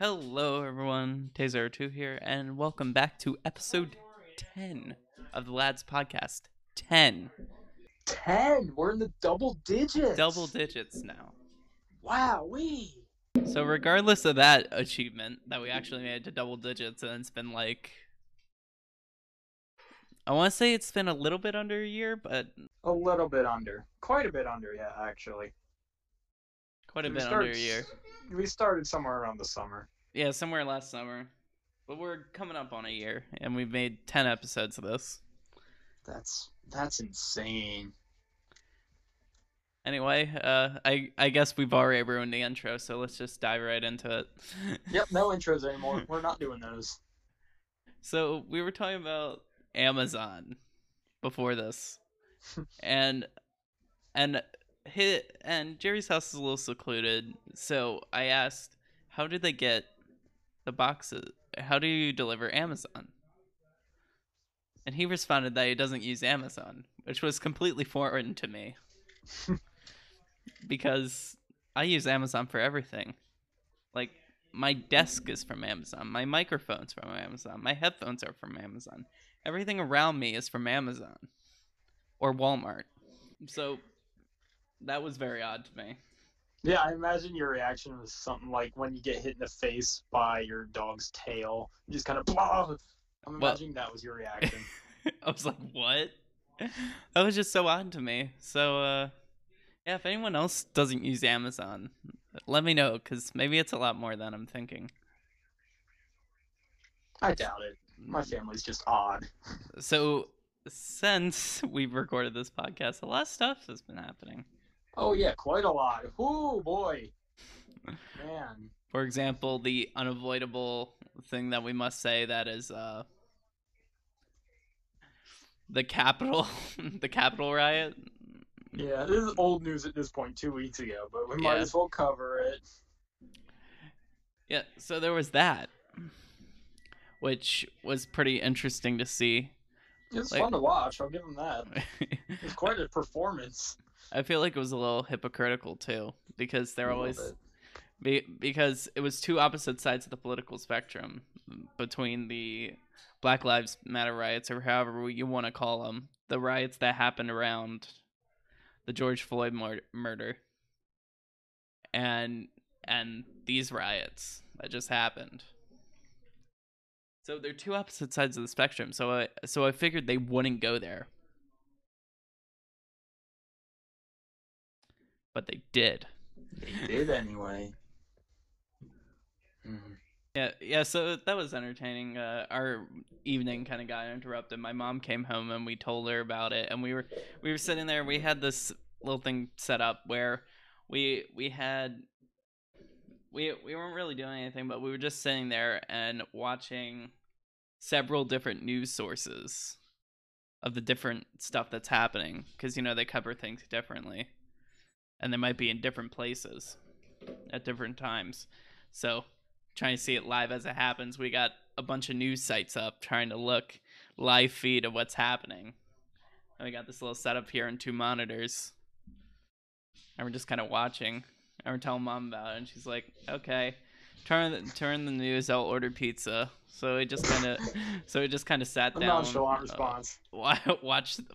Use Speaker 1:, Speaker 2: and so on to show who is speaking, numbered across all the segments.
Speaker 1: Hello, everyone. Tayzar2 here, and welcome back to episode 10 of the Lads Podcast. 10.
Speaker 2: 10. We're in the double digits.
Speaker 1: Double digits now.
Speaker 2: Wow, we.
Speaker 1: So, regardless of that achievement, that we actually made it to double digits, and it's been like. I want to say it's been a little bit under a year, but
Speaker 2: A little bit under. Quite a bit under, yeah, actually.
Speaker 1: Quite a
Speaker 2: We
Speaker 1: bit
Speaker 2: started
Speaker 1: under a year.
Speaker 2: We started somewhere around the summer.
Speaker 1: Yeah, somewhere last summer. But we're coming up on a year, and we've made 10 episodes of this.
Speaker 2: That's that's insane.
Speaker 1: Anyway, uh, I I guess we've already ruined the intro, so let's just dive right into it.
Speaker 2: Yep, no intros anymore. We're not doing those.
Speaker 1: So we were talking about Amazon before this, and and hit and Jerry's house is a little secluded. So I asked, how do they get the boxes? How do you deliver Amazon? And he responded that he doesn't use Amazon, which was completely foreign to me. because I use Amazon for everything. Like my desk is from Amazon, my microphone's from Amazon, my headphones are from Amazon. Everything around me is from Amazon or Walmart. So that was very odd to me.
Speaker 2: Yeah, I imagine your reaction was something like when you get hit in the face by your dog's tail. You just kind of blah. I'm
Speaker 1: Well-
Speaker 2: imagining that was your reaction.
Speaker 1: I was like, "What?" That was just so odd to me. So uh yeah, if anyone else doesn't use Amazon, let me know cuz maybe it's a lot more than I'm thinking.
Speaker 2: I doubt it. My family's just odd.
Speaker 1: So since we've recorded this podcast, a lot of stuff has been happening.
Speaker 2: Oh yeah, quite a lot. Oh boy, man.
Speaker 1: For example, the unavoidable thing that we must say that is uh the Capitol the Capitol riot.
Speaker 2: Yeah, this is old news at this point, two weeks ago, but we might
Speaker 1: Yeah.
Speaker 2: as well cover it.
Speaker 1: Yeah, so there was that which was pretty interesting to see.
Speaker 2: It's
Speaker 1: Like-
Speaker 2: fun to watch. I'll give them that. It's quite a performance.
Speaker 1: I feel like it was a little hypocritical too because they're always be, because it was two opposite sides of the political spectrum mm, between the Black Lives Matter riots or however you want to call them, the riots that happened around the George Floyd mur- murder, and and these riots that just happened. So they're two opposite sides of the spectrum. So I so I figured they wouldn't go there, but they did.
Speaker 2: They did anyway. Mhm.
Speaker 1: Yeah, yeah. So that was entertaining. Uh, our evening kind of got interrupted. My mom came home and we told her about it, and we were we were sitting there. We had this little thing set up where we we had we we weren't really doing anything, but we were just sitting there and watching several different news sources of the different stuff that's happening because you know they cover things differently, and they might be in different places at different times. So trying to see it live as it happens. We got a bunch of news sites up trying to look live feed of what's happening. And we got this little setup here and two monitors. And we're just kind of watching. And we're telling mom about it, and she's like, "Okay, turn the, turn the news. I'll order pizza." So we just kind of, so we just kind of sat down,
Speaker 2: nonchalant
Speaker 1: uh,
Speaker 2: response.
Speaker 1: watch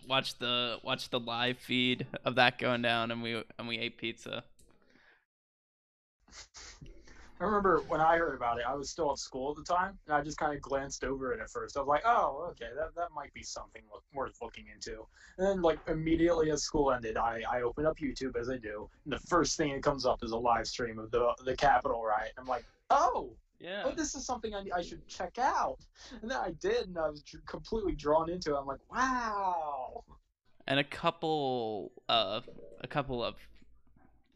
Speaker 1: watch the watch the live feed of that going down, and we and we ate pizza.
Speaker 2: I remember when I heard about it, I was still at school at the time, and I just kind of glanced over it at first. I was like, "Oh, okay, that, that might be something look, worth looking into." And then, like immediately as school ended, I, I opened up YouTube as I do, and the first thing that comes up is a live stream of the the Capitol riot. I'm like, "Oh,
Speaker 1: Yeah.
Speaker 2: oh, this is something I, I should check out." And then I did, and I was completely drawn into it. I'm like, "Wow."
Speaker 1: and a couple of a couple of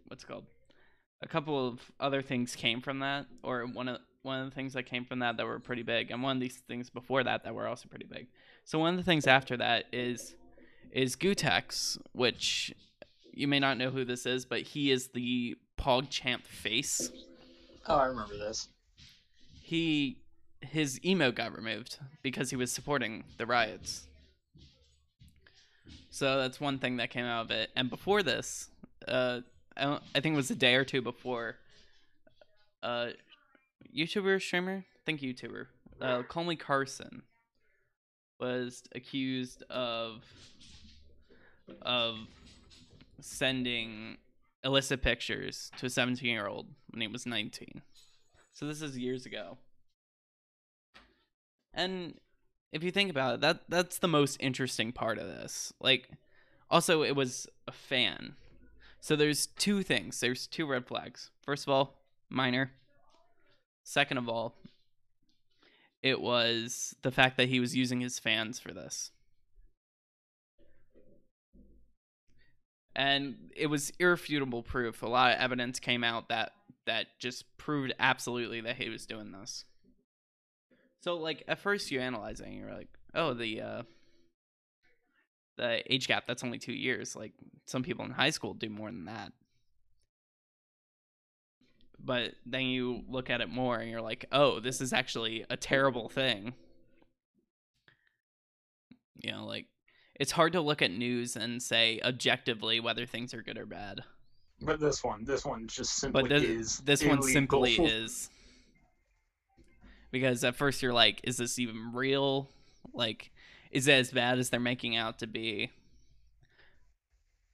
Speaker 1: what's it called a couple of other things came from that or one of one of the things that came from that that were pretty big and one of these things before that that were also pretty big so one of the things after that is is Gootecks which you may not know who this is but he is the pogchamp face
Speaker 2: Oh, I remember this.
Speaker 1: he his emo got removed because he was supporting the riots. So that's one thing that came out of it. And before this, uh, I, I think it was a day or two before, uh, YouTuber streamer, I think YouTuber, uh, Me Carson, was accused of of sending illicit pictures to a 17 year old when he was 19. So this is years ago. And if you think about it, that that's the most interesting part of this. Like also it was a fan. So there's two things. There's two red flags. First of all, minor. Second of all, it was the fact that he was using his fans for this. And it was irrefutable proof. A lot of evidence came out that that just proved absolutely that he was doing this. So like at first you analyze it and you're like, oh the uh the age gap that's only two years. Like some people in high school do more than that. But then you look at it more and you're like, oh, this is actually a terrible thing. You know, like it's hard to look at news and say objectively whether things are good or bad.
Speaker 2: But this one, this one just simply
Speaker 1: But this,
Speaker 2: is.
Speaker 1: this one simply is. Because at first you're like, is this even real? Like, is it as bad as they're making out to be?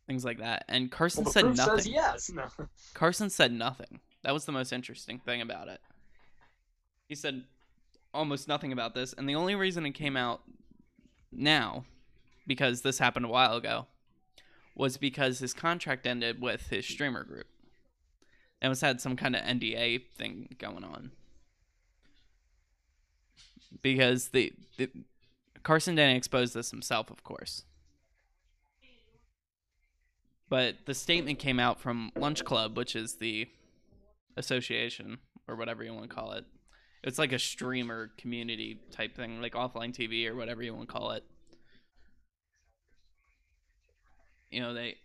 Speaker 1: Things like that. And Carson
Speaker 2: Well,
Speaker 1: said nothing.
Speaker 2: yes. No.
Speaker 1: Carson said nothing. That was the most interesting thing about it. He said almost nothing about this, and the only reason it came out now, because this happened a while ago, was because his contract ended with his streamer group. And was had some kind of NDA thing going on. Because the, the Carson didn't expose this himself, of course. But the statement came out from Lunch Club, which is the association or whatever you want to call it. It's like a streamer community type thing, like offline TV or whatever you want to call it. You know, they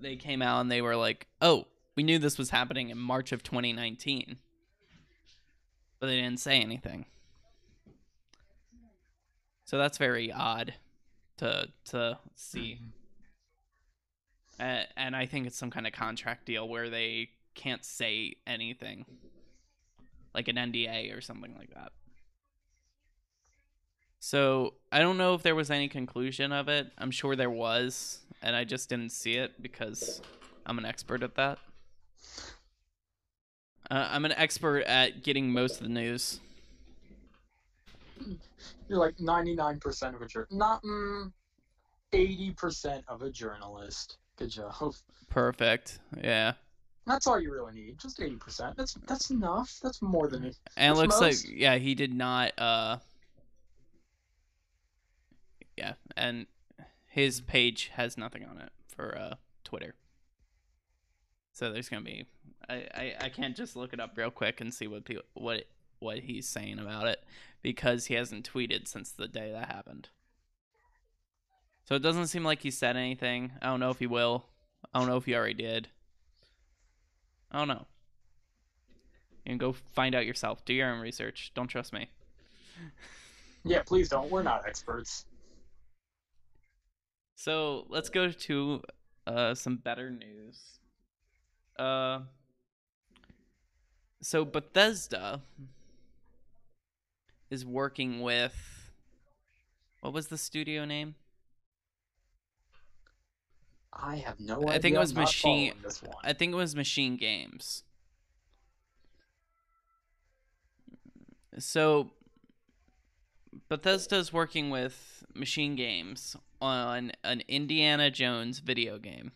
Speaker 1: they came out and they were like, "Oh, we knew this was happening in March of 2019." But they didn't say anything. So that's very odd to to see. Uh, and I think it's some kind of contract deal where they can't say anything, like an NDA or something like that. So I don't know if there was any conclusion of it. I'm sure there was, and I just didn't see it because I'm an expert at that. Uh, I'm an expert at getting most of the news.
Speaker 2: You're like 99% of a journalist. Not mm, 80% of a journalist. Good job.
Speaker 1: Perfect. Yeah.
Speaker 2: That's all you really need. Just 80%. That's that's enough. That's more than it.
Speaker 1: And it looks
Speaker 2: most.
Speaker 1: like yeah, he did not uh Yeah, and his page has nothing on it for uh Twitter. So there's to be I, I I can't just look it up real quick and see what people what what he's saying about it because he hasn't tweeted since the day that happened. So it doesn't seem like he said anything. I don't know if he will. I don't know if he already did. I don't know. You can go find out yourself. Do your own research. Don't trust me.
Speaker 2: Yeah, please don't. We're not experts.
Speaker 1: So let's go to uh, some better news. Uh, so Bethesda is working with what was the studio name?
Speaker 2: I have no idea.
Speaker 1: I think it was Machine-
Speaker 2: following This one.
Speaker 1: I think it was Machine Games. So Bethesda's working with Machine Games on an Indiana Jones video game.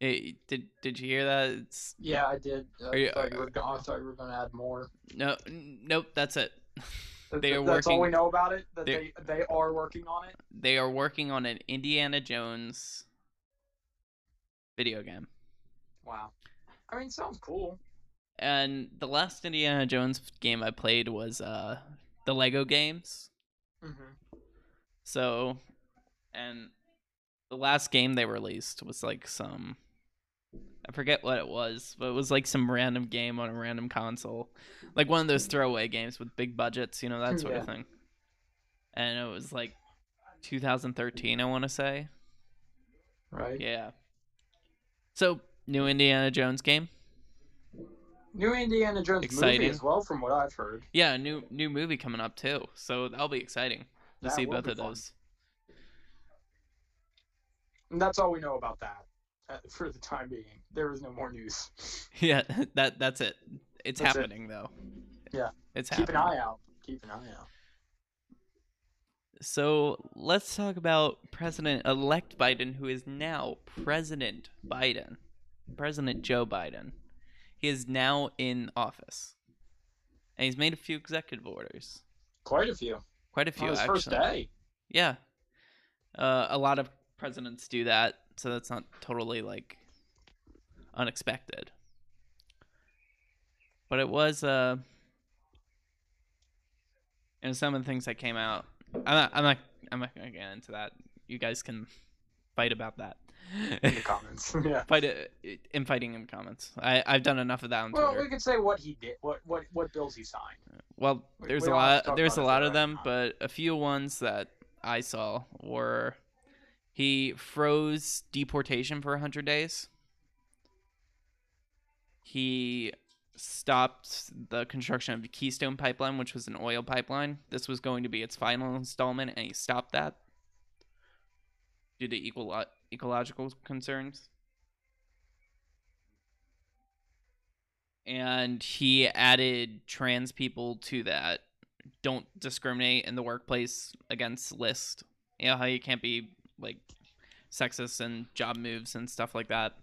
Speaker 1: Eh, did did you hear that? It's
Speaker 2: Yeah, I did. I
Speaker 1: Are you-
Speaker 2: thought you were going. I thought you were going to add more.
Speaker 1: no nope, that's it. They
Speaker 2: th-
Speaker 1: are
Speaker 2: That's all we know about it. That they they are working on it.
Speaker 1: They are working on an Indiana Jones video game.
Speaker 2: Wow. I mean, sounds cool.
Speaker 1: And the last Indiana Jones game I played was uh the Lego games.
Speaker 2: hmm
Speaker 1: So, and the last game they released was like some, I forget what it was, but it was like some random game on a random console, like one of those throwaway games with big budgets, you know that sort
Speaker 2: Yeah.
Speaker 1: of thing. And it was like 2013, I want to say.
Speaker 2: Right.
Speaker 1: Yeah. So new Indiana Jones game.
Speaker 2: New Indiana Jones
Speaker 1: Exciting.
Speaker 2: movie as well, from what I've heard.
Speaker 1: Yeah, a new new movie coming up too, so that'll be exciting to
Speaker 2: That
Speaker 1: see both of
Speaker 2: fun.
Speaker 1: those.
Speaker 2: And that's all we know about that uh, for the time being. There is no more news.
Speaker 1: Yeah, that that's it. It's
Speaker 2: That's it.
Speaker 1: happening though.
Speaker 2: Yeah.
Speaker 1: it's
Speaker 2: Keep
Speaker 1: happening.
Speaker 2: an eye out. Keep an eye out.
Speaker 1: So let's talk about President elect Biden, who is now President Biden, President Joe Biden. He is now in office, and he's made a few executive orders,
Speaker 2: Quite a few.
Speaker 1: quite a few
Speaker 2: On his
Speaker 1: actually.
Speaker 2: first day.
Speaker 1: Yeah, uh, a lot of presidents do that, so that's not totally like unexpected. But it was, uh, and some of the things that came out. I'm not, I'm not, I'm not gonna get into that. You guys can fight about that.
Speaker 2: in the comments. yeah.
Speaker 1: fight it in fighting in comments. I I've done enough of that on
Speaker 2: Well,
Speaker 1: Twitter.
Speaker 2: we could say what he did, what what what bills he signed.
Speaker 1: Well, there's
Speaker 2: we
Speaker 1: a
Speaker 2: don't have to
Speaker 1: lot. There's a lot of
Speaker 2: right
Speaker 1: them,
Speaker 2: now.
Speaker 1: but a few ones that I saw were he froze deportation for 100 days. He stopped the construction of the Keystone Pipeline, which was an oil pipeline. This was going to be its final installment, and he stopped that due to equal ecological concerns. And he added trans people to that don't discriminate in the workplace against list. You know how you can't be like sexist and job moves and stuff like that.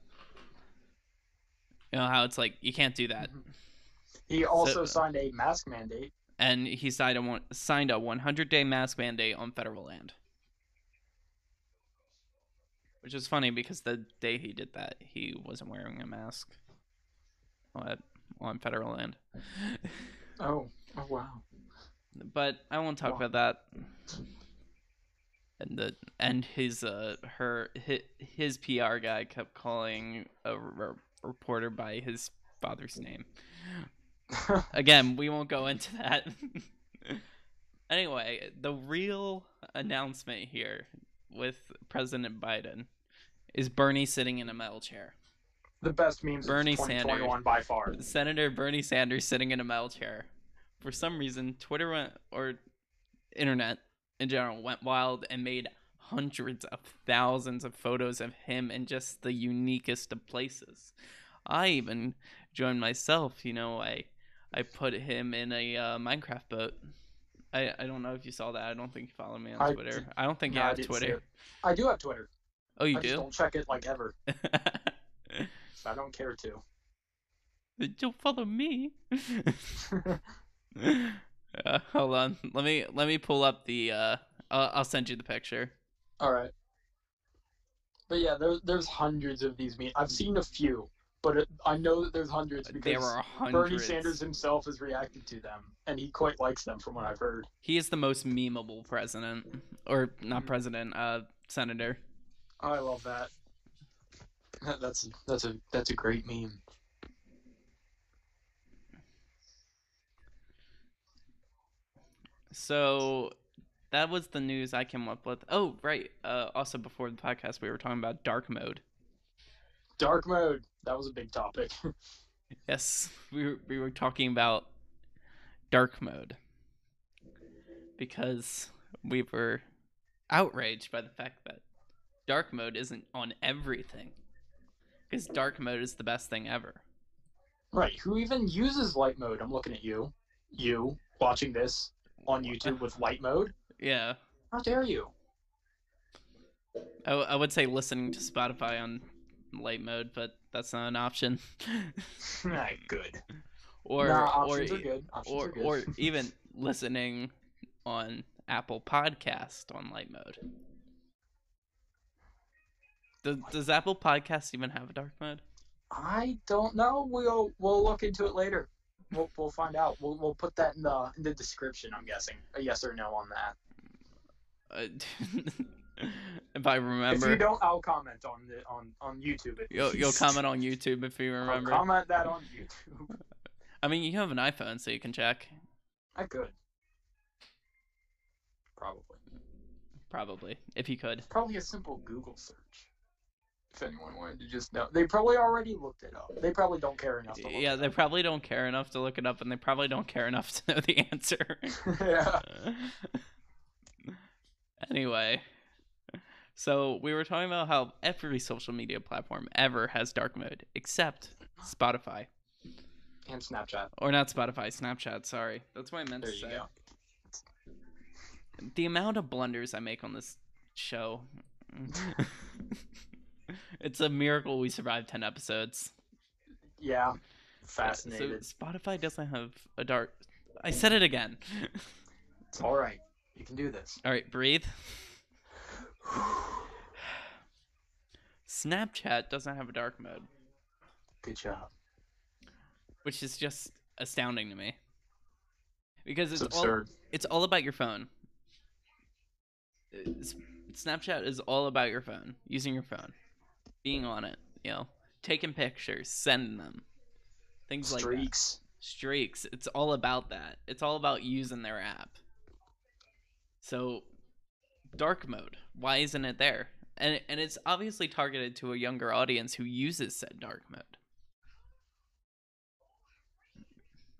Speaker 1: You know how it's like you can't do that. Mm-hmm.
Speaker 2: He also
Speaker 1: So-
Speaker 2: signed a mask mandate.
Speaker 1: And he signed a one, signed a 100 day mask mandate on federal land. Which is funny because the day he did that, he wasn't wearing a mask on, on federal land.
Speaker 2: Oh, oh wow.
Speaker 1: but I won't talk
Speaker 2: Wow.
Speaker 1: about that. And the and his uh her his, his PR guy kept calling a r- reporter by his father's name. Again, we won't go into that. anyway, the real announcement here with President Biden is Bernie sitting in a metal chair.
Speaker 2: the best memes
Speaker 1: Bernie
Speaker 2: of 2021 by far.
Speaker 1: Senator Bernie Sanders sitting in a metal chair. For some reason, Twitter went or internet in general went wild and made hundreds of thousands of photos of him in just the uniquest of places. I even joined myself. You know, I I put him in a uh, Minecraft boat. I I don't know if you saw that. I don't think you follow me on
Speaker 2: I
Speaker 1: Twitter.
Speaker 2: did-
Speaker 1: I don't think
Speaker 2: No,
Speaker 1: you have
Speaker 2: didn't
Speaker 1: Twitter.
Speaker 2: I do have Twitter.
Speaker 1: Oh, you
Speaker 2: I just
Speaker 1: do?
Speaker 2: don't check it like ever. I don't care to.
Speaker 1: Don't follow me. uh, hold on. Let me let me pull up the. Uh, I'll, I'll send you the picture.
Speaker 2: All right. But yeah, there's there's hundreds of these memes. I've seen a few, but it, I know that there's hundreds because
Speaker 1: hundreds.
Speaker 2: Bernie Sanders himself has reacted to them, and he quite likes them, from what I've heard.
Speaker 1: He is the most memeable president, or not president, uh, senator.
Speaker 2: I love that. That- That's that's a that's a great meme.
Speaker 1: So that was the news I came up with. Oh, right. Uh, also before the podcast, we were talking about dark mode.
Speaker 2: Dark mode. That was a big topic.
Speaker 1: Yes, we were, we were talking about dark mode because we were outraged by the fact that dark mode isn't on everything. Because dark mode is the best thing ever.
Speaker 2: right. Who even uses light mode? I'm looking at you. You watching this on YouTube with light mode?
Speaker 1: Yeah,
Speaker 2: How dare you?
Speaker 1: I, w- I would say listening to Spotify on light mode, but that's not an option.
Speaker 2: good.
Speaker 1: or
Speaker 2: nah,
Speaker 1: or
Speaker 2: are good.
Speaker 1: Or
Speaker 2: are good.
Speaker 1: or even listening on Apple Podcast on light mode. Does, does Apple Podcast even have a dark mode?
Speaker 2: I don't know. We'll we'll look into it later. We'll we'll find out. We'll we'll put that in the in the description. I'm guessing a yes or no on that.
Speaker 1: Uh, if I remember.
Speaker 2: If you don't, I'll comment on the on on YouTube.
Speaker 1: you'll, you'll comment on YouTube if you
Speaker 2: I'll
Speaker 1: remember.
Speaker 2: comment that on YouTube.
Speaker 1: I mean, you have an iPhone, so you can check.
Speaker 2: I could. Probably.
Speaker 1: Probably, if you could.
Speaker 2: Probably a simple Google search. If anyone wanted to just know, they probably already looked it up. They probably don't care enough to look
Speaker 1: Yeah, they
Speaker 2: up.
Speaker 1: probably don't care enough to look it up, and they probably don't care enough to know the answer.
Speaker 2: yeah.
Speaker 1: anyway, so we were talking about how every social media platform ever has dark mode, except Spotify.
Speaker 2: And Snapchat.
Speaker 1: Or not Spotify, Snapchat, sorry. That's what I meant
Speaker 2: There
Speaker 1: to
Speaker 2: you
Speaker 1: say.
Speaker 2: go.
Speaker 1: The amount of blunders I make on this show. it's a miracle we survived 10 episodes.
Speaker 2: Yeah.
Speaker 1: So
Speaker 2: Fascinated.
Speaker 1: Spotify doesn't have a dark. I said it again.
Speaker 2: It's all right. You can do this.
Speaker 1: All right, breathe. Snapchat doesn't have a dark mode,
Speaker 2: Good job.
Speaker 1: which is just astounding to me. Because
Speaker 2: It's
Speaker 1: it's all it's all about your phone. It's- Snapchat is all about your phone, using your phone, being on it, you know, taking pictures, sending them, things like.
Speaker 2: Streaks.
Speaker 1: Streaks. It's all about that. It's all about using their app. So, dark mode. Why isn't it there? And and it's obviously targeted to a younger audience who uses said dark mode.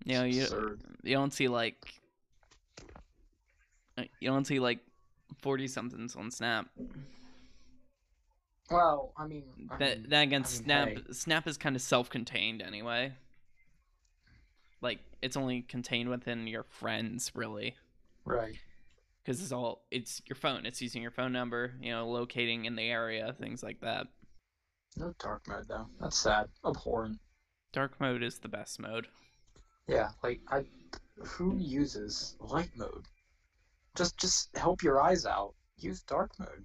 Speaker 1: You know, you you don't see like uh, you don't see like 40 somethings on Snap.
Speaker 2: Well, I mean, I
Speaker 1: That
Speaker 2: mean,
Speaker 1: then again,
Speaker 2: I mean,
Speaker 1: Snap
Speaker 2: hey.
Speaker 1: Snap is kind of self-contained anyway. Like it's only contained within your friends, really,
Speaker 2: right.
Speaker 1: Because it's all it's your phone. It's using your phone number, you know, locating in the area, things like that.
Speaker 2: No dark mode though. That's sad. Abhorrent.
Speaker 1: Dark mode is the best mode.
Speaker 2: Yeah, like I, who uses light mode? Just, just help your eyes out. Use dark mode.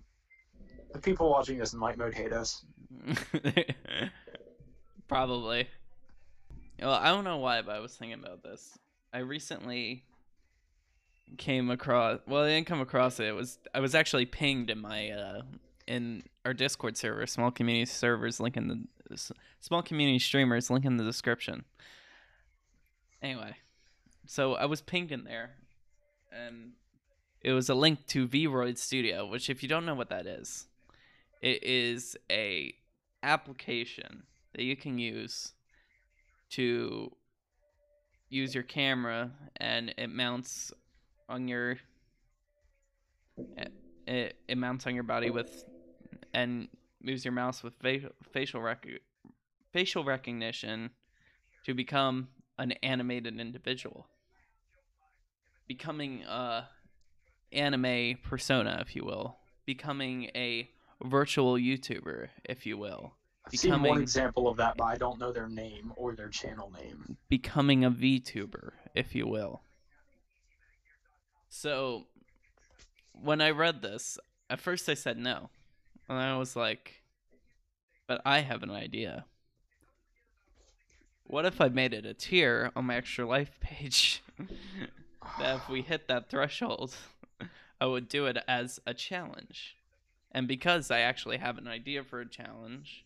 Speaker 2: The people watching this in light mode hate us.
Speaker 1: Probably. Well, I don't know why, but I was thinking about this. I recently came across. Well, I didn't come across it. It was I was actually pinged in my uh in our Discord server, small community servers. Link in the small community streamers. Link in the description. Anyway, so I was pinged in there, and it was a link to Vroid Studio, which, if you don't know what that is, it is a application that you can use to use your camera and it mounts on your it, it mounts on your body with and moves your mouse with fa- facial rec- facial recognition to become an animated individual becoming a anime persona if you will becoming a virtual youtuber if you will
Speaker 2: I've seen one
Speaker 1: Becoming-
Speaker 2: example of that, but I don't know their name or their channel name.
Speaker 1: becoming a VTuber, if you will. So, when I read this, at first I said no. And I was like, but I have an idea. What if I made it a tier on my extra life page? that if we hit that threshold, I would do it as a challenge. And because I actually have an idea for a challenge,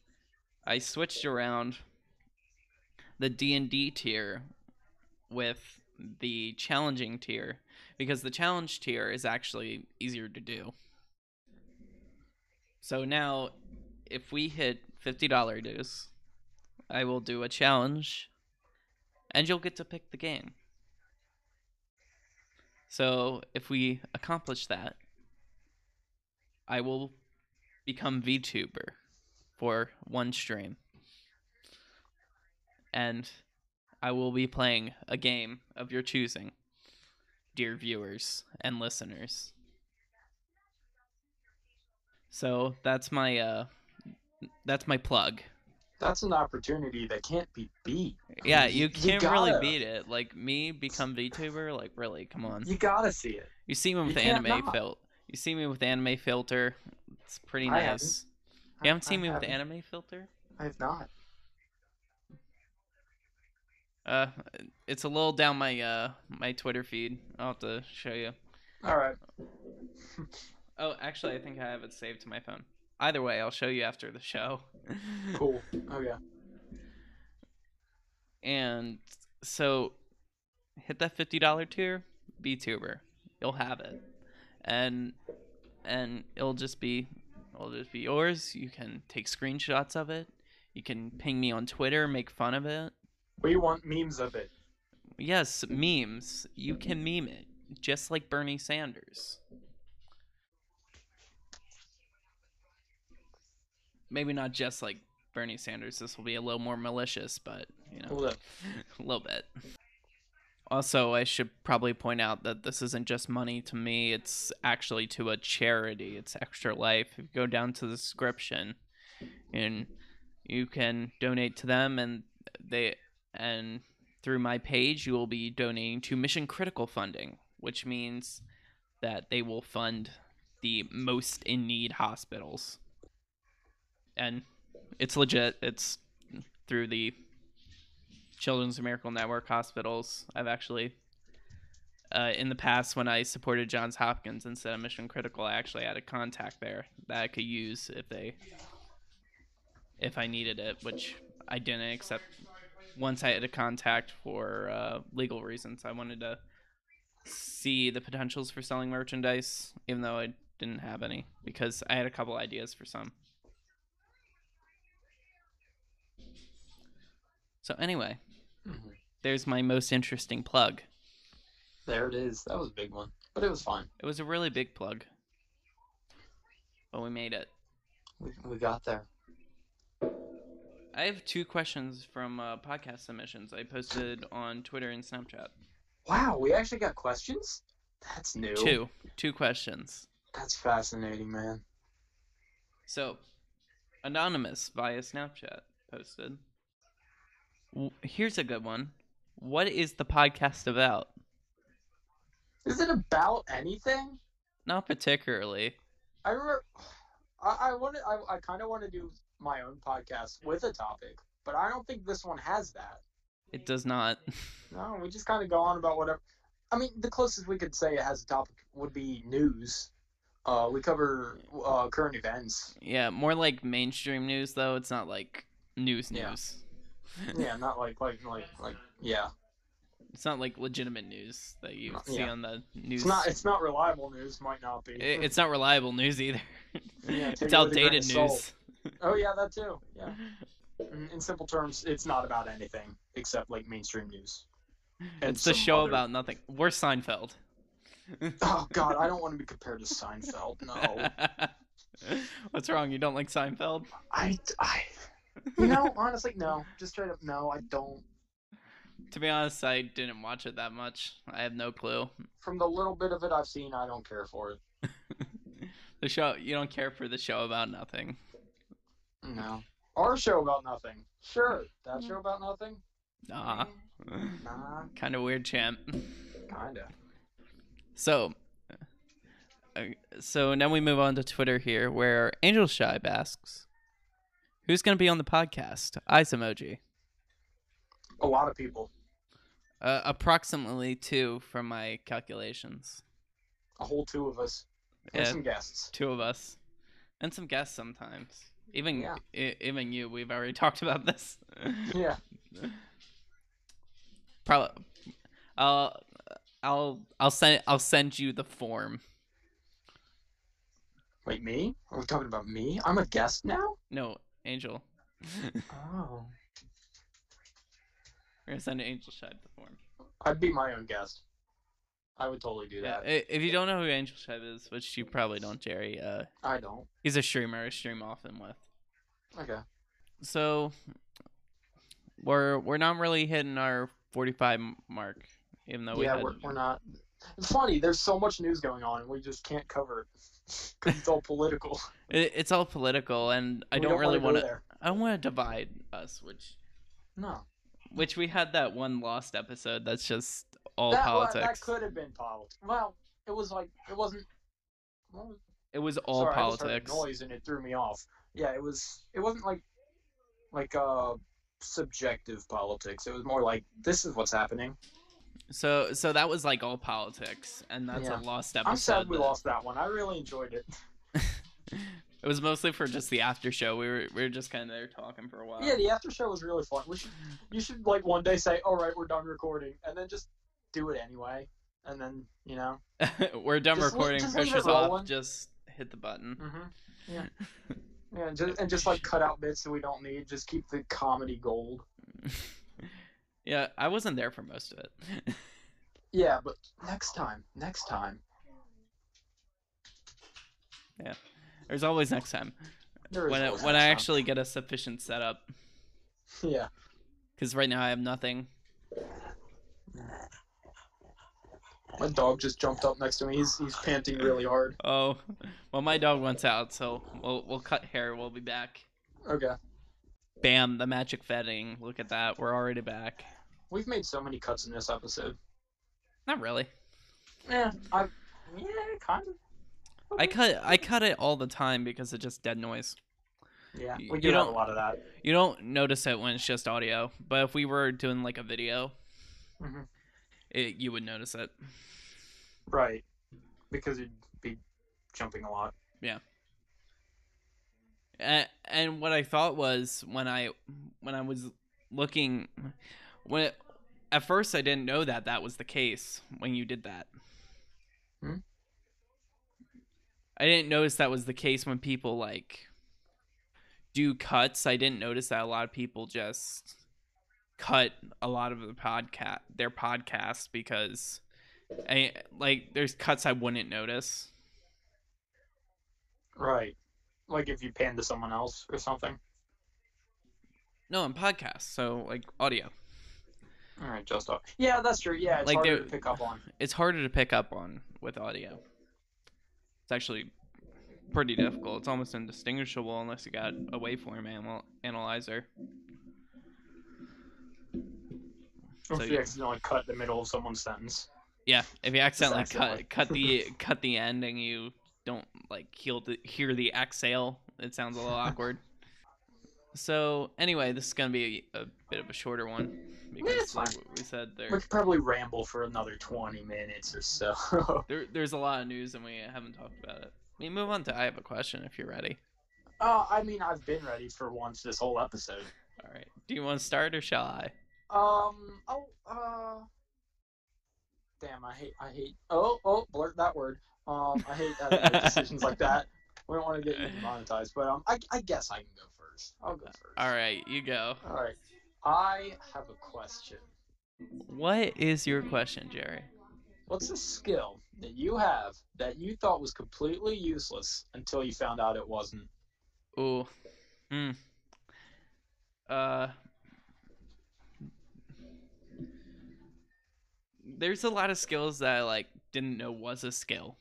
Speaker 1: I switched around the D&D tier with the challenging tier because the challenge tier is actually easier to do. So now if we hit $50 dues, I will do a challenge and you'll get to pick the game. So if we accomplish that, I will become VTuber for one stream. And I will be playing a game of your choosing, dear viewers and listeners. So that's my uh that's my plug.
Speaker 2: That's an opportunity that can't be beat.
Speaker 1: Yeah,
Speaker 2: you-
Speaker 1: you
Speaker 2: you
Speaker 1: can't really beat it. Like me become VTuber, like really, come on.
Speaker 2: You gotta see it.
Speaker 1: You see me with
Speaker 2: can't
Speaker 1: anime filter. You see me with anime filter. It's pretty
Speaker 2: I haven't.
Speaker 1: nice. You haven't
Speaker 2: I-
Speaker 1: seen me with
Speaker 2: haven't.
Speaker 1: anime filter?
Speaker 2: I have not.
Speaker 1: Uh, it's a little down my uh my Twitter feed. I'll have to show you.
Speaker 2: All right.
Speaker 1: Oh, actually, I think I have it saved to my phone. Either way, I'll show you after the show.
Speaker 2: Cool. Oh yeah.
Speaker 1: And so, hit that fifty dollar tier, VTuber. You'll have it, and and it'll just be It'll just be yours. You can take screenshots of it. You can ping me on Twitter, make fun of it.
Speaker 2: We want memes of it.
Speaker 1: Yes, memes. You can meme it, just like Bernie Sanders. Maybe not just like Bernie Sanders. This will be a little more malicious, but you know,
Speaker 2: Look,
Speaker 1: a little bit. Also, I should probably point out that this isn't just money to me, it's actually to a charity. It's Extra Life. If you go down to the description and you can donate to them and they and through my page you will be donating to Mission Critical Funding, which means that they will fund the most in need hospitals. And it's legit. It's through the Children's Miracle Network hospitals. I've actually, uh, in the past, when I supported Johns Hopkins instead of Mission Critical, I actually had a contact there that I could use if they, if I needed it, which I didn't. Except once I had a contact for uh, legal reasons, I wanted to see the potentials for selling merchandise, even though I didn't have any, because I had a couple ideas for some. So anyway,
Speaker 2: Mhm.
Speaker 1: there's my most interesting plug.
Speaker 2: there it is. That was a big one, but it was fine.
Speaker 1: It was a really big plug. But we made it.
Speaker 2: We, we got there.
Speaker 1: I have two questions from uh, podcast submissions I posted on Twitter and Snapchat.
Speaker 2: Wow, we actually got questions. That's new.
Speaker 1: Two. Two questions.
Speaker 2: That's fascinating, man.
Speaker 1: So, Anonymous via Snapchat posted. Here's a good one. What is the podcast about?
Speaker 2: Is it about anything?
Speaker 1: Not particularly.
Speaker 2: I remember. I, I wanted. I, I kind of want to do my own podcast with a topic, but I don't think this one has that.
Speaker 1: It does not.
Speaker 2: No, we just kind of go on about whatever. I mean, the closest we could say it has a topic would be news. Uh, we cover uh, current events.
Speaker 1: yeah, more like mainstream news though. It's not like news news.
Speaker 2: Yeah, not like like like like yeah.
Speaker 1: It's not like legitimate news that you
Speaker 2: No,
Speaker 1: see
Speaker 2: yeah.
Speaker 1: on the news.
Speaker 2: It's not. It's not reliable news. Might not be.
Speaker 1: I- it's not reliable news either.
Speaker 2: Yeah,
Speaker 1: it's
Speaker 2: it with a grain
Speaker 1: outdated
Speaker 2: of salt.
Speaker 1: news.
Speaker 2: Oh yeah, that too. Yeah. In, in simple terms, it's not about anything except like mainstream news. And
Speaker 1: It's
Speaker 2: a
Speaker 1: show
Speaker 2: other-
Speaker 1: about nothing. We're Seinfeld.
Speaker 2: Oh God, I don't want to be compared to Seinfeld. No,
Speaker 1: What's wrong? You don't like Seinfeld?
Speaker 2: I, I, you know, honestly, no. Just straight up, no, I don't.
Speaker 1: To be honest, I didn't watch it that much. I have no clue.
Speaker 2: From the little bit of it I've seen, I don't care for it.
Speaker 1: The show you don't care for the show about nothing.
Speaker 2: No. Our show about nothing. Sure, that show about nothing.
Speaker 1: Nah.
Speaker 2: Nah,
Speaker 1: kind of weird, champ.
Speaker 2: kinda.
Speaker 1: So, uh, so now we move on to Twitter here, where Angel Shibe asks, "Who's going to be on the podcast?" Eyes emoji.
Speaker 2: A lot of people.
Speaker 1: Uh, approximately two from my calculations.
Speaker 2: A whole two of us. And
Speaker 1: Yeah.
Speaker 2: some guests.
Speaker 1: Two of us, and some guests sometimes. Even
Speaker 2: Yeah.
Speaker 1: e- even you. We've already talked about this.
Speaker 2: Yeah.
Speaker 1: Probably. I'll I'll I'll send I'll send you the form.
Speaker 2: Wait, me? Are we talking about me? I'm a guest now?
Speaker 1: No, Angel.
Speaker 2: Oh.
Speaker 1: We're gonna send Angel Shibe the form.
Speaker 2: I'd be my own guest. I would totally do that.
Speaker 1: i- if you don't know who Angel Shibe is, which you probably don't, Jerry, uh,
Speaker 2: I don't.
Speaker 1: he's a streamer I stream often with.
Speaker 2: Okay.
Speaker 1: So we're we're not really hitting our 45 mark, even though we
Speaker 2: yeah,
Speaker 1: had,
Speaker 2: we're, we're not. It's funny. There's so much news going on, and we just can't cover it because it's all political.
Speaker 1: it, it's all political, and I
Speaker 2: We
Speaker 1: don't, really want to. I don't want to divide us, which
Speaker 2: No.
Speaker 1: which we had that one lost episode. That's just all
Speaker 2: that,
Speaker 1: politics.
Speaker 2: that could have been politics. Well, it was like it wasn't. Was,
Speaker 1: It was all
Speaker 2: sorry, I just heard
Speaker 1: politics.
Speaker 2: noise and it threw me off. Yeah, it was. It wasn't like like uh subjective politics. It was more like this is what's happening.
Speaker 1: So so that was like all politics, and that's
Speaker 2: Yeah.
Speaker 1: a lost episode.
Speaker 2: I'm sad we
Speaker 1: that-
Speaker 2: lost that one. I really enjoyed it.
Speaker 1: It was mostly for just the after show. We were we were just kind of there talking for a while.
Speaker 2: Yeah, the after show was really fun. We should you should like one day say, "All right, we're done recording," and then just do it anyway. And then you know,
Speaker 1: we're done
Speaker 2: Just
Speaker 1: recording.
Speaker 2: just
Speaker 1: Pressure's off.
Speaker 2: rolling.
Speaker 1: Just hit the button.
Speaker 2: Mm-hmm. Yeah. Yeah, and just, and just like cut out bits that we don't need. Just keep the comedy gold.
Speaker 1: yeah, I wasn't there for most of it.
Speaker 2: Yeah, but next time, next time. Yeah.
Speaker 1: There's always next time
Speaker 2: There
Speaker 1: when I, when I actually get a sufficient setup.
Speaker 2: Yeah.
Speaker 1: Because right now I have nothing.
Speaker 2: My dog just jumped up next to me. He's he's panting really hard.
Speaker 1: Oh, well, my dog wants out, so we'll we'll cut hair. We'll be back.
Speaker 2: Okay.
Speaker 1: Bam, the magic vetting. Look at that. We're already back.
Speaker 2: We've made so many cuts in this episode.
Speaker 1: Not really.
Speaker 2: Yeah, I yeah, kind of.
Speaker 1: I cut I cut it all the time because it's just dead noise.
Speaker 2: Yeah,
Speaker 1: You-
Speaker 2: we
Speaker 1: you
Speaker 2: do have a
Speaker 1: don't-
Speaker 2: lot of that.
Speaker 1: You don't notice it when it's just audio, but if we were doing like a video,
Speaker 2: Mhm.
Speaker 1: It, you would notice it.
Speaker 2: Right. Because you'd be jumping a lot. Yeah.
Speaker 1: And, and what I thought was when I when I was looking when at first I didn't know that that was the case when you did that.
Speaker 2: Hmm?
Speaker 1: I didn't notice that was the case when people like do cuts. I didn't notice that a lot of people just cut a lot of the podcast their podcast because I like there's cuts I wouldn't notice.
Speaker 2: Right. Like if you pan to someone else or something.
Speaker 1: No, in podcasts, so like audio.
Speaker 2: All right, just up. Yeah, that's true. Yeah, it's
Speaker 1: Like,
Speaker 2: harder to pick up on.
Speaker 1: it's harder to pick up on with audio. It's actually pretty difficult. It's almost indistinguishable unless you got a waveform anal- analyzer.
Speaker 2: Or
Speaker 1: So
Speaker 2: if
Speaker 1: you-
Speaker 2: accidentally cut the middle of someone's sentence.
Speaker 1: Yeah, if you accidentally
Speaker 2: accidentally.
Speaker 1: cut cut the cut the end and you don't like hear the hear the exhale, it sounds a little awkward. So anyway, this is gonna be a, bit of a shorter one because
Speaker 2: it's
Speaker 1: like
Speaker 2: fine.
Speaker 1: we said
Speaker 2: We could probably ramble for another 20 minutes or so.
Speaker 1: there there's a lot of news and we haven't talked about it. We move on to I have a question if you're ready.
Speaker 2: uh, I mean, I've been ready for once this whole episode.
Speaker 1: All right. Do you want to start or shall I?
Speaker 2: Um, oh, uh, damn, I hate, I hate, oh, oh, blurt that word. Um, I hate decisions like that. We don't want to get demonetized, but um, I, I guess I can go first. I'll go first.
Speaker 1: All right, you go.
Speaker 2: All right. I have a question.
Speaker 1: What is your question, Jerry?
Speaker 2: What's a skill that you have that you thought was completely useless until you found out it wasn't?
Speaker 1: Ooh. Hmm. Uh. There's a lot of skills that I like didn't know was a skill.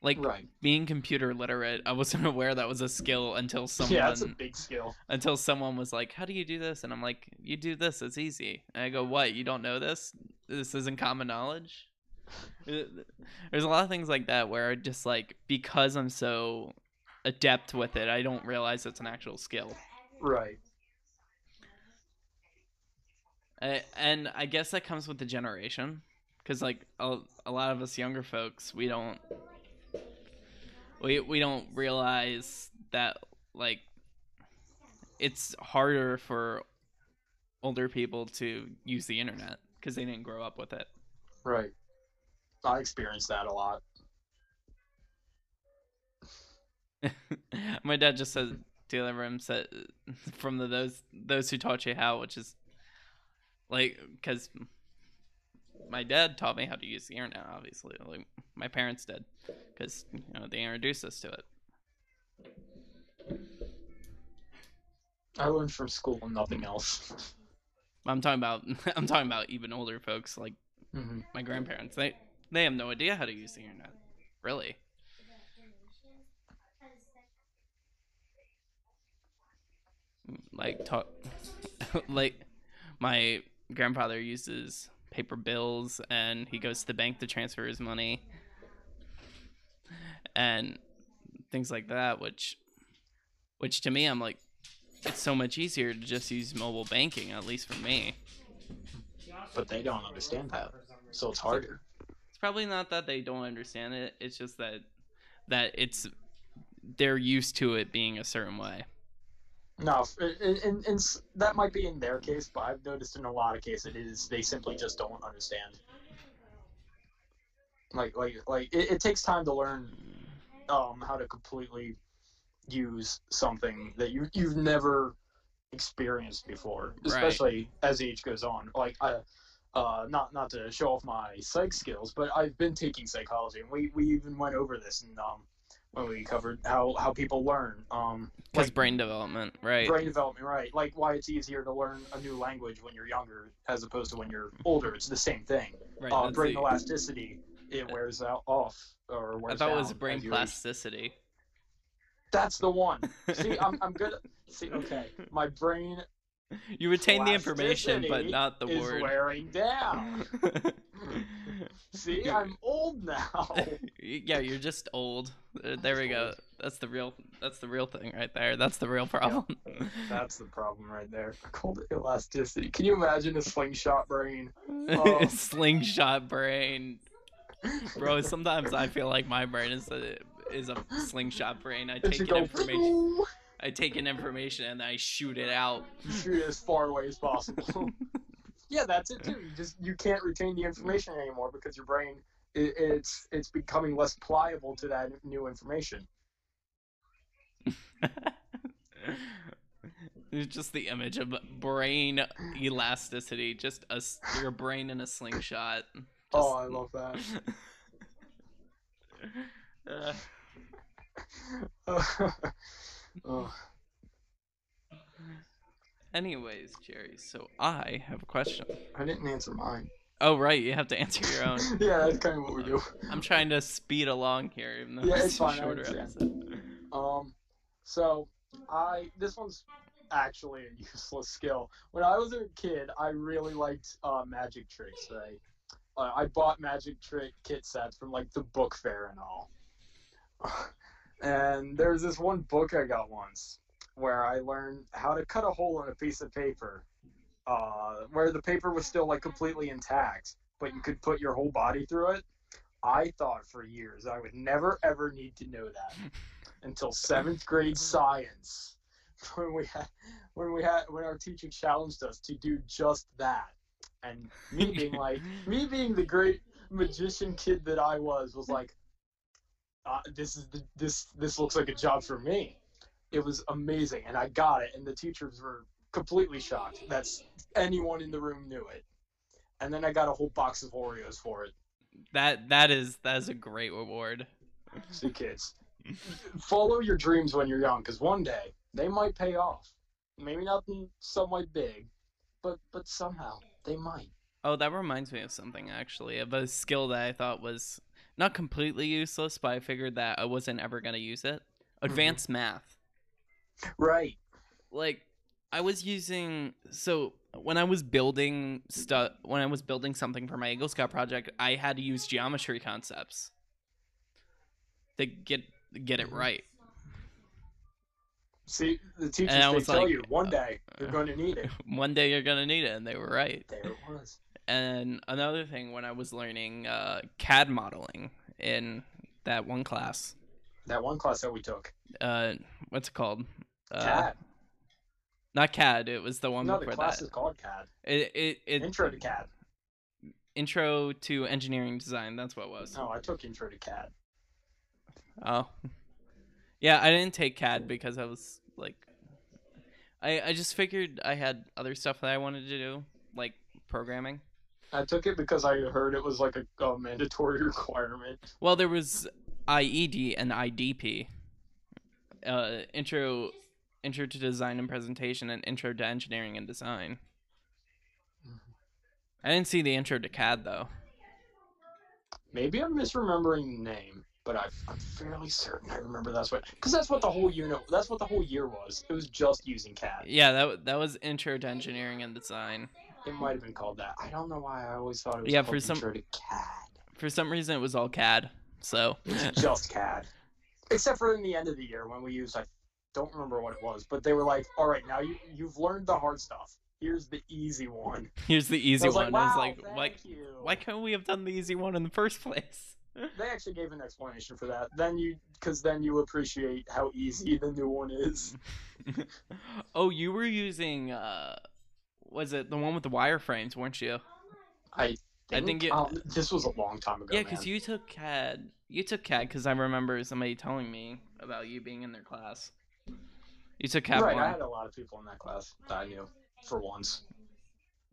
Speaker 1: Like
Speaker 2: Right.
Speaker 1: being computer literate, I wasn't aware that was a skill until someone
Speaker 2: Yeah, that's a big skill.
Speaker 1: until someone was like, "How do you do this?" And I'm like, "You do this. It's easy." And I go, "What? You don't know this? This isn't common knowledge." There's a lot of things like that where I just like because I'm so adept with it, I don't realize it's an actual skill.
Speaker 2: Right.
Speaker 1: I, and I guess that comes with the generation, because like a, a lot of us younger folks, we don't we we don't realize that like it's harder for older people to use the internet because they didn't grow up with it.
Speaker 2: Right. I experienced that a lot.
Speaker 1: My dad just said to the other room said from the those those who taught you how, which is like because my dad taught me how to use the internet. Obviously, like my parents did, because you know they introduced us to it.
Speaker 2: I learned from school and nothing else.
Speaker 1: I'm talking about I'm talking about even older folks like
Speaker 2: hmm
Speaker 1: my grandparents. They they have no idea how to use the internet, really. Like talk, like my grandfather uses paper bills and he goes to the bank to transfer his money and things like that which which to me I'm like it's so much easier to just use mobile banking at least for me
Speaker 2: But they don't understand that, so it's harder.
Speaker 1: It's probably not that they don't understand it. It's just that that it's they're used to it being a certain way.
Speaker 2: No, and, and, that might be in their case, but I've noticed in a lot of cases it is they simply just don't understand. Like, like, like it, it takes time to learn um, how to completely use something that you you've never experienced before,
Speaker 1: Right.
Speaker 2: especially as age goes on. Like I, uh, not not to show off my psych skills, but I've been taking psychology, and we, we even went over this and um when we covered how how people learn um
Speaker 1: Because
Speaker 2: like
Speaker 1: brain development, right?
Speaker 2: brain development, right? Like why it's easier to learn a new language when you're younger as opposed to when you're older. It's the same thing.
Speaker 1: Right.
Speaker 2: uh, brain
Speaker 1: the-
Speaker 2: elasticity it wears out off or wears
Speaker 1: I thought it was brain
Speaker 2: age.
Speaker 1: plasticity.
Speaker 2: That's the one. See, I'm I'm good. See, okay, my brain
Speaker 1: You retain the information, but not the word.
Speaker 2: is wearing down. See, I'm old now.
Speaker 1: yeah, you're just old. Uh, There we go. That's the real. That's the real thing right there. That's the real problem.
Speaker 2: That's the problem right there. Called elasticity. Can you imagine a slingshot brain? Oh.
Speaker 1: Slingshot brain, bro. Sometimes I feel like my brain is a is a slingshot brain. I take in information. I take in information and I shoot it out.
Speaker 2: You shoot it as far away as possible. Yeah, that's it too. You just you can't retain the information anymore because your brain it, it's it's becoming less pliable to that new information.
Speaker 1: It's just the image of brain elasticity, just a your brain in a slingshot.
Speaker 2: Oh, I love that.
Speaker 1: Uh,
Speaker 2: oh,
Speaker 1: anyways, Jerry, so I have a question.
Speaker 2: I didn't answer mine.
Speaker 1: Oh right, you have to answer your own.
Speaker 2: yeah, that's kind of what we do.
Speaker 1: I'm trying to speed along here, even though
Speaker 2: Yeah,
Speaker 1: it's
Speaker 2: it's fine, I
Speaker 1: shorter episode.
Speaker 2: Um, so I this one's actually a useless skill. When I was a kid, I really liked uh, magic tricks. Right, uh, I bought magic trick kit sets from like the book fair and all. and there's this one book I got once where I learned how to cut a hole in a piece of paper, uh, where the paper was still like completely intact, but you could put your whole body through it. I thought for years I would never ever need to know that until seventh grade science, when we had when we had when our teacher challenged us to do just that, and me being like me being the great magician kid that I was was like, uh, this is the, this this looks like a job for me. It was amazing, and I got it, and the teachers were completely shocked that anyone in the room knew it. And then I got a whole box of Oreos for it.
Speaker 1: That that is that is a great reward.
Speaker 2: See, kids, follow your dreams when you're young, because one day they might pay off. Maybe not in some way big, but but somehow they might.
Speaker 1: Oh, that reminds me of something actually, of a skill that I thought was not completely useless, but I figured that I wasn't ever gonna use it. Mm-hmm. Advanced math.
Speaker 2: Right.
Speaker 1: Like I was using so when I was building stuff when I was building something for my Eagle Scout project, I had to use geometry concepts to get get it right.
Speaker 2: See, the teachers
Speaker 1: And I
Speaker 2: they
Speaker 1: was
Speaker 2: tell
Speaker 1: like,
Speaker 2: you one day you're going to need it.
Speaker 1: One day you're gonna need it, and they were right.
Speaker 2: There it was.
Speaker 1: And another thing, when I was learning uh, CAD modeling in that one class,
Speaker 2: That one class that we took.
Speaker 1: uh, what's it called? Uh,
Speaker 2: CAD.
Speaker 1: Not CAD. It was the one
Speaker 2: no, the class
Speaker 1: that.
Speaker 2: is called CAD.
Speaker 1: It, it, it
Speaker 2: Intro to CAD.
Speaker 1: intro to engineering design. That's what it was.
Speaker 2: No, I took Intro to CAD.
Speaker 1: Oh, yeah. I didn't take CAD because I was like, I I just figured I had other stuff that I wanted to do, like programming.
Speaker 2: I took it because I heard it was like a, a mandatory requirement.
Speaker 1: Well, there was IED and IDP. Uh, intro, intro to design and presentation, and intro to engineering and design. I didn't see the intro to CAD though.
Speaker 2: Maybe I'm misremembering the name, but I, I'm fairly certain I remember that's what because that's what the whole unit that's what the whole year was. It was just using CAD.
Speaker 1: Yeah, that that was intro to engineering and design.
Speaker 2: It might have been called that. I don't know why I always thought it was
Speaker 1: Yeah,
Speaker 2: called
Speaker 1: for some-
Speaker 2: Intro to CAD.
Speaker 1: For some reason, it was all CAD. So
Speaker 2: just CAD, except for in the end of the year when we used I don't remember what it was, but they were like, "All right, now you you've learned the hard stuff. Here's the easy one."
Speaker 1: here's the easy
Speaker 2: I was
Speaker 1: one.
Speaker 2: like,
Speaker 1: I was
Speaker 2: "Wow,
Speaker 1: like, why
Speaker 2: you."
Speaker 1: why couldn't we have done the easy one in the first place?
Speaker 2: They actually gave an explanation for that. Then you, because then you appreciate how easy the new one is.
Speaker 1: oh, you were using uh, was it the one with the wireframes, weren't you?
Speaker 2: I
Speaker 1: I think you-
Speaker 2: um, this was a long time ago.
Speaker 1: Yeah, because you took CAD. You took CAD because I remember somebody telling me about you being in their class. You took CAD
Speaker 2: right.
Speaker 1: one.
Speaker 2: I had a lot of people in that class that I knew for once.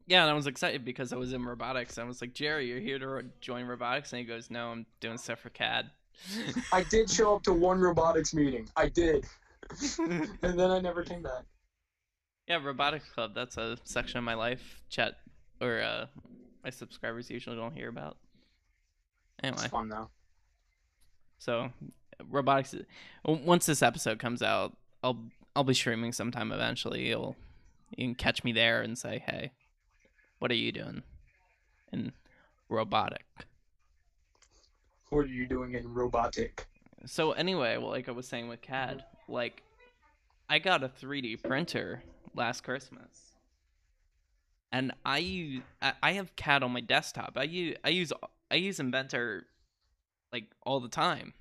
Speaker 1: Yeah, and I was excited because I was in robotics. I was like, Jerry, you're here to ro- join robotics, and he goes, No, I'm doing stuff for CAD.
Speaker 2: I did show up to one robotics meeting. I did, and then I never came back.
Speaker 1: yeah, robotics club. That's a section of my life chat or uh, my subscribers usually don't hear about.
Speaker 2: It's
Speaker 1: Anyway,
Speaker 2: fun though.
Speaker 1: so robotics. Once this episode comes out, I'll I'll be streaming sometime eventually. You'll you can catch me there and say, Hey, what are you doing in robotic?
Speaker 2: What are you doing in robotic?
Speaker 1: So anyway, well, like I was saying with CAD, like I got a 3D printer last Christmas, and I use I I have CAD on my desktop. I use I use I use Inventor like all the time.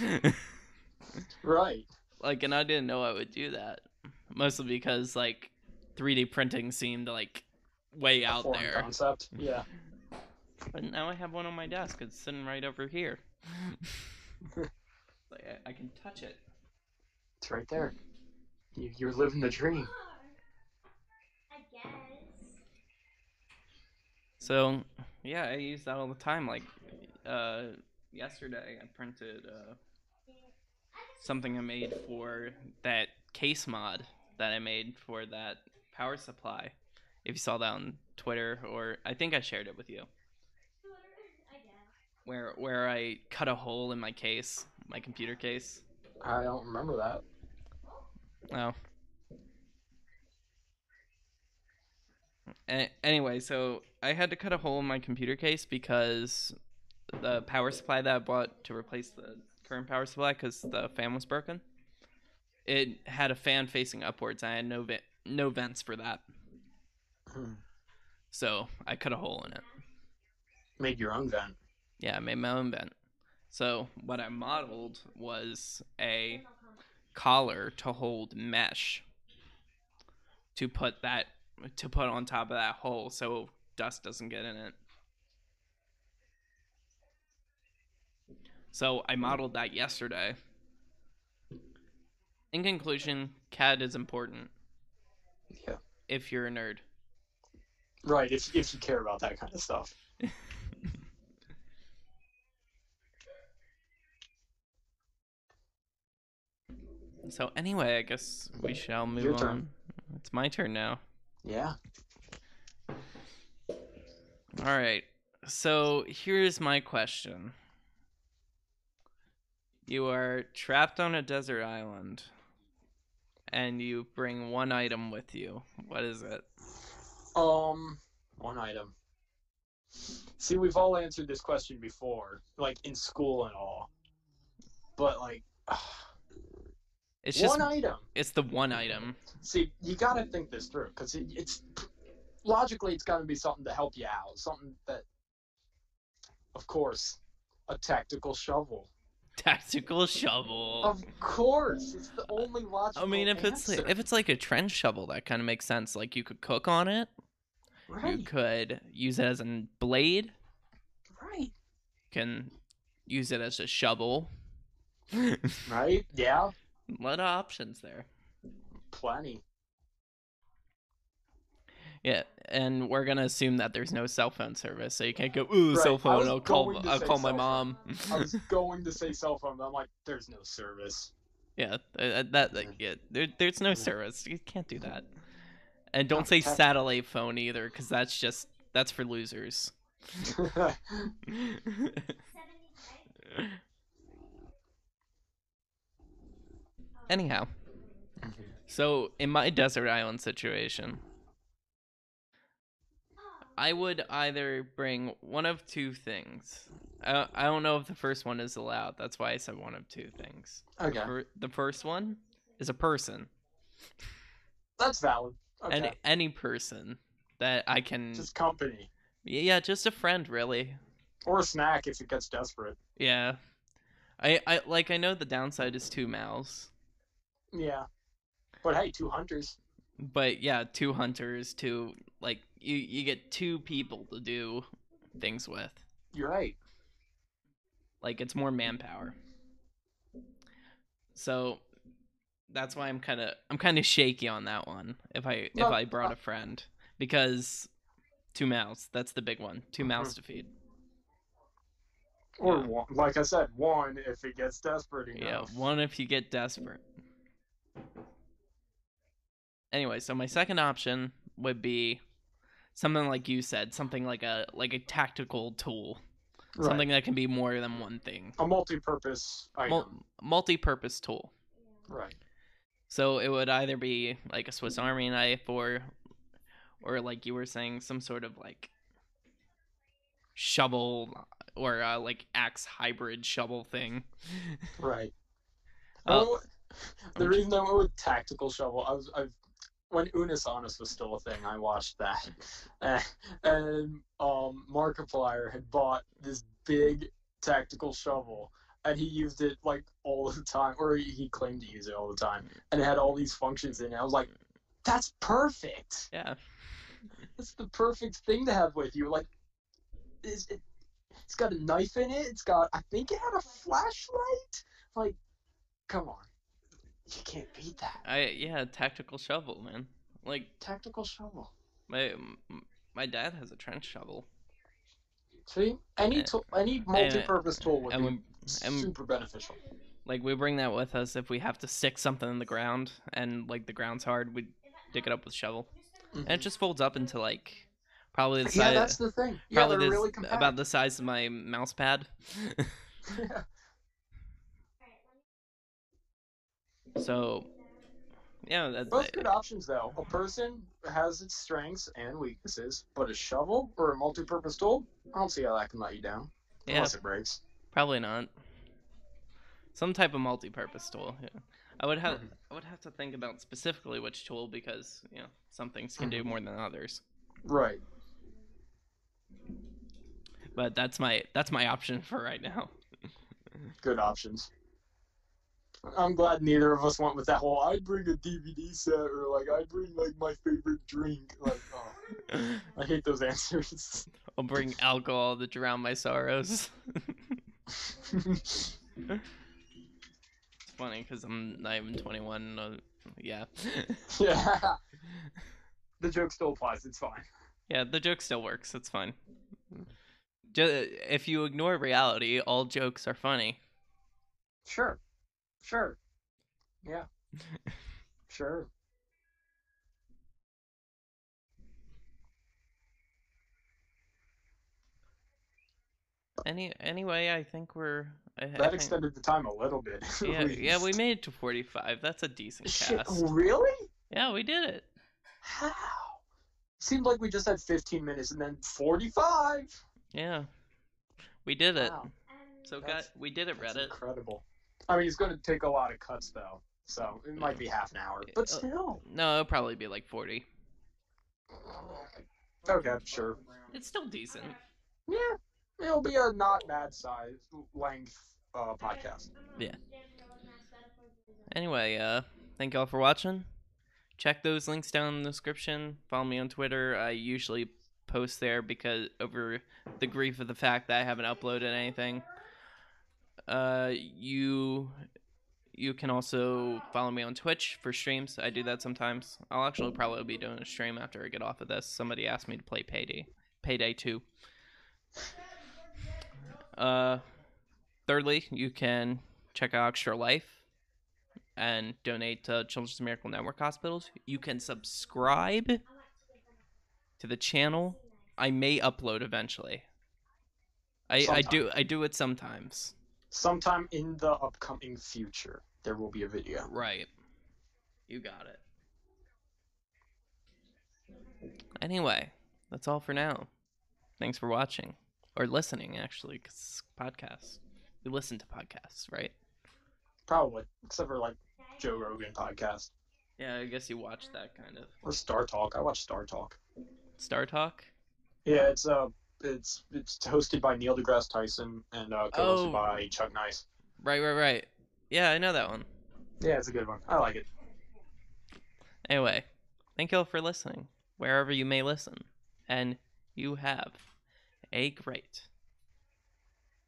Speaker 2: Right.
Speaker 1: Like, and I didn't know I would do that, mostly because like 3D printing seemed like way
Speaker 2: A
Speaker 1: out there.
Speaker 2: Concept. Yeah.
Speaker 1: But now I have one on my desk. It's sitting right over here. like I, I can touch it.
Speaker 2: It's right there. You, you're living the dream.
Speaker 3: I guess.
Speaker 1: So yeah, I use that all the time. Like uh, yesterday, I printed uh, something I made for that case mod that I made for that power supply. If you saw that on Twitter, or I think I shared it with you, where where I cut a hole in my case, my computer case.
Speaker 2: I don't remember that.
Speaker 1: Oh. A- anyway, so I had to cut a hole in my computer case because the power supply that I bought to replace the current power supply because the fan was broken. It had a fan facing upwards. I had no ve- no vents for that,
Speaker 2: Hmm.
Speaker 1: so I cut a hole in it.
Speaker 2: Made your own vent.
Speaker 1: Yeah, I made my own vent. So what I modeled was a collar to hold mesh to put that to put on top of that hole so dust doesn't get in it. So I hmm. modeled that yesterday. In conclusion, CAD is important
Speaker 2: Yeah.
Speaker 1: if you're a nerd.
Speaker 2: Right. If if you care about that kind of stuff.
Speaker 1: So anyway, I guess we shall move
Speaker 2: Your
Speaker 1: on.
Speaker 2: turn.
Speaker 1: It's my turn now.
Speaker 2: Yeah.
Speaker 1: All right. So here's my question. You are trapped on a desert island and you bring one item with you. What is it?
Speaker 2: Um, one item. See, we've all answered this question before, like in school and all. But like,
Speaker 1: It's just
Speaker 2: one item.
Speaker 1: it's the one item.
Speaker 2: See, you gotta think this through because it, it's logically it's gotta be something to help you out, something that, of course, a tactical shovel.
Speaker 1: Tactical shovel.
Speaker 2: Of course, it's the only logical.
Speaker 1: I mean, if it's like, if it's like a trench shovel, that kind of makes sense. Like you could cook on it.
Speaker 2: Right.
Speaker 1: You could use it as a blade.
Speaker 2: right,
Speaker 1: You can use it as a shovel.
Speaker 2: right, yeah,
Speaker 1: a lot of options there.
Speaker 2: plenty.
Speaker 1: Yeah, and we're gonna assume that there's no cell phone service, so you can't go, ooh,
Speaker 2: Right,
Speaker 1: cell phone. I'll call. I'll call my
Speaker 2: phone.
Speaker 1: mom.
Speaker 2: I was going to say cell phone, but I'm like, there's no service.
Speaker 1: yeah, uh, that like, yeah, there, there's no service. You can't do that. And don't say satellite phone either, because that's just that's for losers. Anyhow, so in my desert island situation, I would either bring one of two things. I, I don't know if the first one is allowed. That's why I said one of two things.
Speaker 2: okay,
Speaker 1: Fir- the first one is a person,
Speaker 2: that's valid. Okay,
Speaker 1: any any person that I can.
Speaker 2: just company
Speaker 1: yeah, just a friend, really.
Speaker 2: or a snack if it gets desperate.
Speaker 1: Yeah, I I like I know the downside is two mouths,
Speaker 2: Yeah, but hey, two hunters.
Speaker 1: But yeah, two hunters, two like you you get two people to do things with.
Speaker 2: You're right.
Speaker 1: Like it's more manpower. So that's why I'm kind of I'm kind of shaky on that one. If I if I brought a friend because two mouths, that's the big one. Two mouths to feed.
Speaker 2: Or
Speaker 1: Yeah.
Speaker 2: one, like I said, one if it gets desperate enough.
Speaker 1: Yeah, one if you get desperate. Anyway, so my second option would be something like you said, something like a like a tactical tool,
Speaker 2: Right.
Speaker 1: something that can be more than one thing.
Speaker 2: a multi-purpose item.
Speaker 1: Mul- multi-purpose tool.
Speaker 2: right.
Speaker 1: So it would either be like a Swiss Army knife or or like you were saying some sort of like shovel or uh, like axe hybrid shovel thing.
Speaker 2: Right.
Speaker 1: Oh,
Speaker 2: the reason I went with tactical shovel, I was I've when Unus Annus was still a thing, I watched that, Eh, and um, Markiplier had bought this big tactical shovel, and he used it like all the time, or he, he claimed to use it all the time, and it had all these functions in it. I was like, "That's perfect.
Speaker 1: Yeah.
Speaker 2: That's the perfect thing to have with you." Like, is it? It's got a knife in it. It's got, I think it had a flashlight. Like, come on, you can't beat that.
Speaker 1: I yeah, tactical shovel, man. Like
Speaker 2: Tactical shovel.
Speaker 1: my my dad has a trench shovel.
Speaker 2: See, any tool, any multi-purpose tool would
Speaker 1: and
Speaker 2: be
Speaker 1: and-
Speaker 2: super beneficial.
Speaker 1: Like we bring that with us if we have to stick something in the ground and like the ground's hard, we dig it up with shovel. And it just folds up into like probably the
Speaker 2: Mm-hmm. yeah, that's the thing. Yeah,
Speaker 1: probably this-
Speaker 2: really compact.
Speaker 1: about the size of my mouse pad.
Speaker 2: yeah.
Speaker 1: So yeah, that's
Speaker 2: Both good options, though. A person has its strengths and weaknesses, but a shovel or a multi-purpose tool, I don't see how that can let you down.
Speaker 1: yeah,
Speaker 2: Unless it breaks.
Speaker 1: probably not. Some type of multi-purpose tool. Yeah. I would have
Speaker 2: Mhm.
Speaker 1: I would have to think about specifically which tool because you know some things can do
Speaker 2: Mhm.
Speaker 1: more than others.
Speaker 2: Right.
Speaker 1: But that's my that's my option for right now.
Speaker 2: Good options. I'm glad neither of us went with that whole I'd bring a DVD set or like I'd bring like my favorite drink. Like, oh, I hate those answers.
Speaker 1: I'll bring alcohol to drown my sorrows. it's funny because I'm not even 21. Uh, yeah.
Speaker 2: yeah. The joke still applies. It's fine.
Speaker 1: yeah, the joke still works. It's fine. If you ignore reality, all jokes are funny.
Speaker 2: Sure. Sure. Yeah. Sure.
Speaker 1: Any anyway, I think we're. I, I
Speaker 2: That
Speaker 1: think-
Speaker 2: extended the time a little bit. at
Speaker 1: Yeah, yeah, we made it to 45. That's a decent
Speaker 2: Shit,
Speaker 1: cast.
Speaker 2: really?
Speaker 1: Yeah, we did it.
Speaker 2: How? Seemed like we just had 15 minutes and then 45.
Speaker 1: Yeah, we did it.
Speaker 2: Wow.
Speaker 1: So, got we did it,
Speaker 2: That's
Speaker 1: Reddit.
Speaker 2: incredible. I mean, it's going to take a lot of cuts though, so it might be half an hour, but
Speaker 1: Uh,
Speaker 2: still.
Speaker 1: No, it'll probably be like 40.
Speaker 2: Okay, sure.
Speaker 1: It's still decent.
Speaker 2: Yeah, it'll be a not bad size length uh, podcast. Yeah.
Speaker 1: Anyway, uh, thank y'all for watching. Check those links down in the description. Follow me on Twitter. I usually post there because over the grief of the fact that I haven't uploaded anything. Uh, you you can also follow me on Twitch for streams. I do that sometimes. I'll actually probably be doing a stream after I get off of this. Somebody asked me to play Payday, Payday Two. Uh, thirdly, you can check out Extra Life and donate to Children's Miracle Network hospitals. You can subscribe to the channel. I may upload eventually. I, I do I do it sometimes.
Speaker 2: Sometime in the upcoming future, there will be a video.
Speaker 1: Right. You got it. Anyway, that's all for now. Thanks for watching or listening, actually, because podcasts. We listen to podcasts, right?
Speaker 2: Probably, except for like Joe Rogan podcast
Speaker 1: Yeah, I guess you watch that kind of
Speaker 2: or Star Talk. I watch Star Talk.
Speaker 1: Star Talk.
Speaker 2: Yeah, it's uh, it's it's hosted by Neil deGrasse Tyson and uh, co-hosted
Speaker 1: Oh.
Speaker 2: by Chuck Nice.
Speaker 1: Right, right, right. Yeah, I know that one.
Speaker 2: Yeah, it's a good one. I like it.
Speaker 1: Anyway, thank you all for listening, wherever you may listen, and you have a great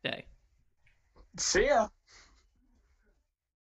Speaker 1: day.
Speaker 2: See ya.